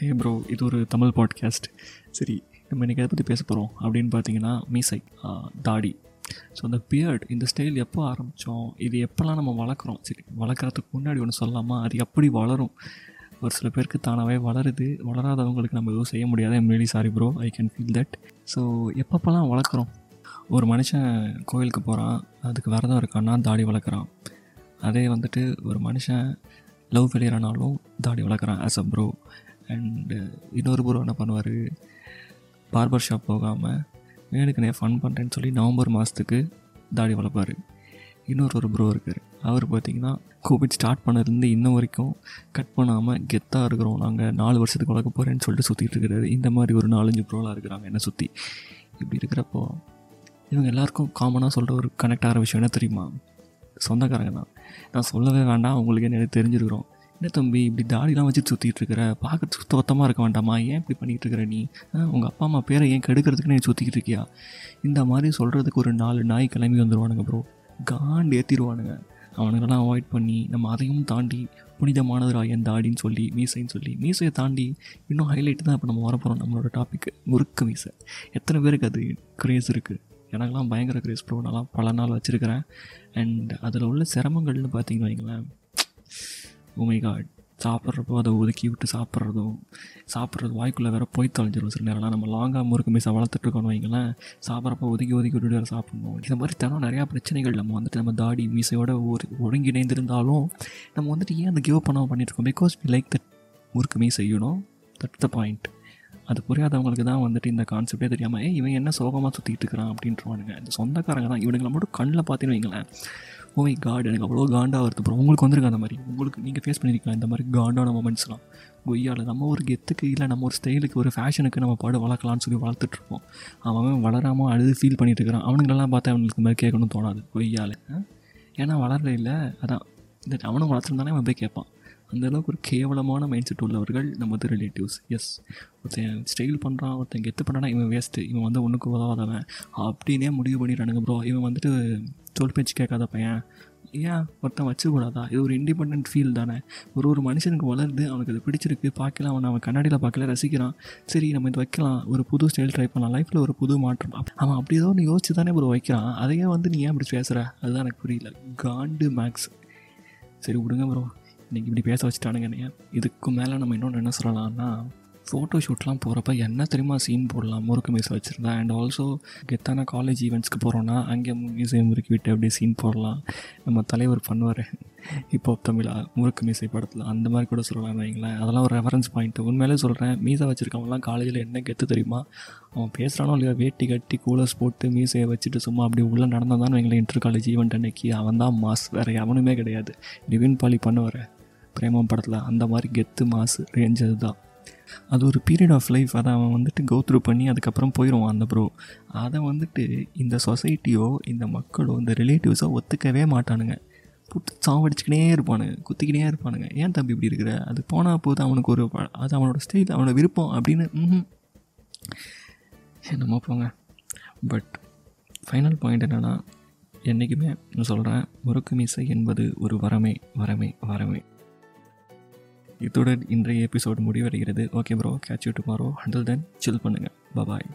ஹே bro இது ஒரு Tamil podcast சரி நம்ம இன்றைக்கி எதை பற்றி பேச போகிறோம் அப்படின்னு பார்த்தீங்கன்னா மீசை தாடி. ஸோ அந்த பியர்ட் இந்த ஸ்டைல் எப்போ ஆரம்பித்தோம் இது எப்போல்லாம் நம்ம வளர்க்குறோம்? சரி வளர்க்குறதுக்கு முன்னாடி ஒன்று சொல்லாமா அது எப்படி வளரும்? ஒரு சில பேருக்கு தானாகவே வளருது. வளராதவங்களுக்கு நம்ம எதுவும் செய்ய முடியாது. I'm really sorry bro I can feel that so எப்பப்போல்லாம் வளர்க்குறோம்? ஒரு மனுஷன் கோயிலுக்கு போகிறான் அதுக்கு விரதம் இருக்கான்னா தாடி வளர்க்குறான். அதே வந்துட்டு ஒரு மனுஷன் லவ் ஃபெயிலியர் ஆனாலும் தாடி வளர்க்குறான் as a bro and uh, இன்னொரு ப்ரோ என்ன பண்ணுவார்? பார்பர் ஷாப் போகாமல் வேணுக்குனே ஃபன் பண்ணுறேன்னு சொல்லி நவம்பர் மாதத்துக்கு தாடி வளர்ப்பார். இன்னொரு ஒரு ப்ரோ இருக்கார். அவர் பார்த்தீங்கன்னா கோவிட் ஸ்டார்ட் பண்ணதுலேருந்து இன்ன வரைக்கும் கட் பண்ணாமல் கெத்தாக இருக்கிறோம். நாங்கள் நாலு வருஷத்துக்கு வளர்க்க போகிறேன்னு சொல்லிட்டு சுற்றிட்டு இருக்கிறாரு. இந்த மாதிரி ஒரு நாலஞ்சு ப்ரோலாம் இருக்கிறாங்க என்னை சுற்றி இப்படி இருக்கிறப்போ இவங்க எல்லாருக்கும் காமனாக சொல்கிற ஒரு கனெக்ட் ஆகிற விஷயம் என்ன தெரியுமா? சொந்தக்காரங்க தான். நான் சொல்லவே வேண்டாம். உங்களுக்கு என்ன தெரிஞ்சிருக்கிறோம். என்ன தம்பி இப்படி தாடிலாம் வச்சுட்டு சுற்றிட்டு இருக்கிற பார்க்க சுத்தமாக இருக்க வேண்டாமா? ஏன் இப்படி பண்ணிகிட்டு இருக்கிற நீ உங்கள் அப்பா அம்மா பேரை ஏன் கெடுக்கிறதுக்கு நீ சுற்றிக்கிட்டு இருக்கியா இந்த மாதிரி சொல்கிறதுக்கு ஒரு நாலு நாய் கிளம்பி வந்துடுவானுங்க ப்ரோ காண்டு ஏற்றிடுவானுங்க அவனுங்கெல்லாம் அவாய்ட் பண்ணி நம்ம அதையும் தாண்டி புனிதமானதுரா என் தாடின்னு சொல்லி மீசைன்னு சொல்லி மீசையை தாண்டி இன்னும் ஹைலைட் தான் இப்போ நம்ம வரப்போகிறோம் நம்மளோட டாபிக் முறுக்கு மீசை. எத்தனை பேருக்கு அது க்ரேஸ் இருக்குது எனக்கெல்லாம் பயங்கர கிரேஸ் ப்ரோ நல்லா பல நாள் வச்சுருக்கிறேன். அண்ட் அதில் உள்ள சிரமங்கள்னு பார்த்தீங்கன்னு வைங்களேன். Oh உமைகாட் சாப்பிட்றப்போ அதை ஒதுக்கி விட்டு சாப்பிட்றதும் சாப்பிட்றது வாய்க்குள்ளே வேறு போய் தொலைஞ்சிரும். சில நேரம்லாம் நம்ம லாங்காக முறுக்கு மீசை வளர்த்துட்டு இருக்கணும் வைங்களேன் சாப்பிட்றப்போ ஒதுக்கி ஒதுக்கி விட்டு வேறு சாப்பிட்ணும். இந்த மாதிரி தரம் நிறையா பிரச்சனைகள் நம்ம வந்துட்டு நம்ம தாடி மீசையோட ஒரு ஒருங்கிணைந்திருந்தாலும் நம்ம வந்துட்டு ஏன் அந்த கிவ் பண்ணாமல் பண்ணிட்டு இருக்கோம் பிகாஸ் வி லைக் தட் முறுக்கு மீசை செய்யணும் தட் த பாயிண்ட் அது புரியாதவங்களுக்கு தான் வந்துட்டு இந்த கான்செப்டே தெரியாமல் ஏய் இவன் என்ன சோகமாக சுற்றிட்டு இருக்கிறான்? அப்படின்றவானுங்க இந்த சொந்தக்காரங்க தான். இவனுங்களை மட்டும் கண்ணில் பார்த்தீங்கன்னு வைங்களேன். Oh ஓய் காட் எனக்கு அவ்வளோ காண்டாக வருது அப்புறம் உங்களுக்கு வந்திருக்கு அந்த மாதிரி? உங்களுக்கு நீங்கள் ஃபேஸ் பண்ணியிருக்கலாம் இந்த மாதிரி காண்டான மொமெண்ட்ஸ்லாம் கொய்யாவில் நம்ம ஒரு கெத்துக்கு இல்லை நம்ம ஒரு ஸ்டைலுக்கு ஒரு ஃபேஷனுக்கு நம்ம பாடு வளர்க்கலாம்னு சொல்லி வளர்த்துட்ருப்போம் அவன் வளராமல் அழுது ஃபீல் பண்ணிட்டு இருக்கிறான். அவனுங்களெல்லாம் பார்த்தா அவனுக்கு இந்த மாதிரி கேட்கணும்னு தோணாது கொய்யால். ஏன்னா வளரல இல்லை. அதான். இந்த அவனும் வளர்த்துருந்தானே அவன் போய் கேட்பான். அந்த அளவுக்கு ஒரு கேவலமான மைண்ட் செட் உள்ளவர்கள் நமது ரிலேட்டிவ்ஸ் எஸ் ஒருத்தன் ஸ்டைல் பண்ணுறான் ஒருத்தன் கெத்து பண்ணுறானா இவன் வேஸ்ட்டு இவன் வந்து ஒன்றுக்கு உதவாதவன். அப்படின்னே முடிவு பண்ணிடுறானுங்க ப்ரோ இவன் வந்துட்டு தோல் பேச்சு கேட்காத பையன். ஏன்? ஒருத்தன் வச்சுக்கூடாதா இது ஒரு இண்டிபெண்ட் ஃபீல் தானே. ஒரு ஒரு மனுஷனுக்கு வளருது அவனுக்கு அது பிடிச்சிருக்கு. பார்க்கலாம். அவன் அவன் கண்ணாடியில் பார்க்கல ரசிக்கிறான். சரி நம்ம இது வைக்கலாம். ஒரு புது ஸ்டைல் ட்ரை பண்ணலாம். லைஃப்பில் ஒரு புது மாற்றம். அவன் அப்படி ஏதோ ஒன்று யோசிச்சு தானே ஒரு வைக்கிறான். அதையே வந்து நீ ஏன் இப்படி பேசுகிற அதுதான் எனக்கு புரியல. காண்டு மேக்ஸ். சரி விடுங்க ப்ரோ இன்றைக்கி இப்படி பேச வச்சுட்டானுங்க என்னைய. இதுக்கு மேலே நம்ம இன்னொன்று என்ன சொல்லலாம்னா ஃபோட்டோ ஷூட்லாம் போகிறப்ப என்ன தெரியுமா சீன் போடலாம்? முறுக்கு மீசை வச்சுருந்தா. அண்ட் ஆல்சோ கெத்தான காலேஜ் ஈவெண்ட்ஸ்க்கு போகிறோன்னா அங்கே மீசை முறுக்கி விட்டு அப்படியே சீன் போடலாம். நம்ம தலைவர் பண்ணுவார். இப்போ தமிழா முறுக்கு மீசை படத்தில். அந்த மாதிரி கூட சொல்லலாம் வைங்களேன். அதெல்லாம் ஒரு ரெஃபரன்ஸ் பாயிண்ட் உண்மையிலே சொல்கிறேன் மீசை வச்சுருக்கவங்களாம் காலேஜில் என்ன கெத்து தெரியுமா? அவன் பேசுகிறானோ இல்லையா வேட்டி கட்டி கூலர்ஸ் போட்டு மீசையை வச்சுட்டு சும்மா அப்படி உள்ளே நடந்தால் தான் வைங்களேன் இன்டர் காலேஜ் ஈவெண்ட் அன்னைக்கு. அவன் தான் மாஸ் வேறு எவனுமே கிடையாது. நிவின் பாலி பண்ணுவார் பிரேமம் படத்தில். அந்த மாதிரி கெத்து மாசு ரேஞ்சது அதுதான். அது ஒரு பீரியட் ஆஃப் லைஃப் அதை அவன் வந்துட்டு கோத்ரூ பண்ணி அதுக்கப்புறம் போயிடுவான் அந்த ப்ரோ அதை வந்துட்டு இந்த சொசைட்டியோ இந்த மக்களோ இந்த ரிலேட்டிவ்ஸோ ஒத்துக்கவே மாட்டானுங்க. புட்டு சாவடிச்சுக்கினே இருப்பானுங்க. குத்திக்கினே இருப்பானுங்க. ஏன் தம்பி இப்படி இருக்கிற? அது போனால் போது அவனுக்கு ஒரு அது அவனோட ஸ்டைல் அவனோட விருப்பம் அப்படின்னு ம்ஹும். என்னமோ போங்க. பட் ஃபைனல் பாயிண்ட் என்னென்னா என்றைக்குமே நான் சொல்கிறேன் முறுக்கு மீசை என்பது ஒரு வரமே வரமே வரமே. இத்துடன் இன்றைய எபிசோடு முடிவடைகிறது. Okay bro catch you tomorrow until then chill பண்ணுங்கள் பபாய்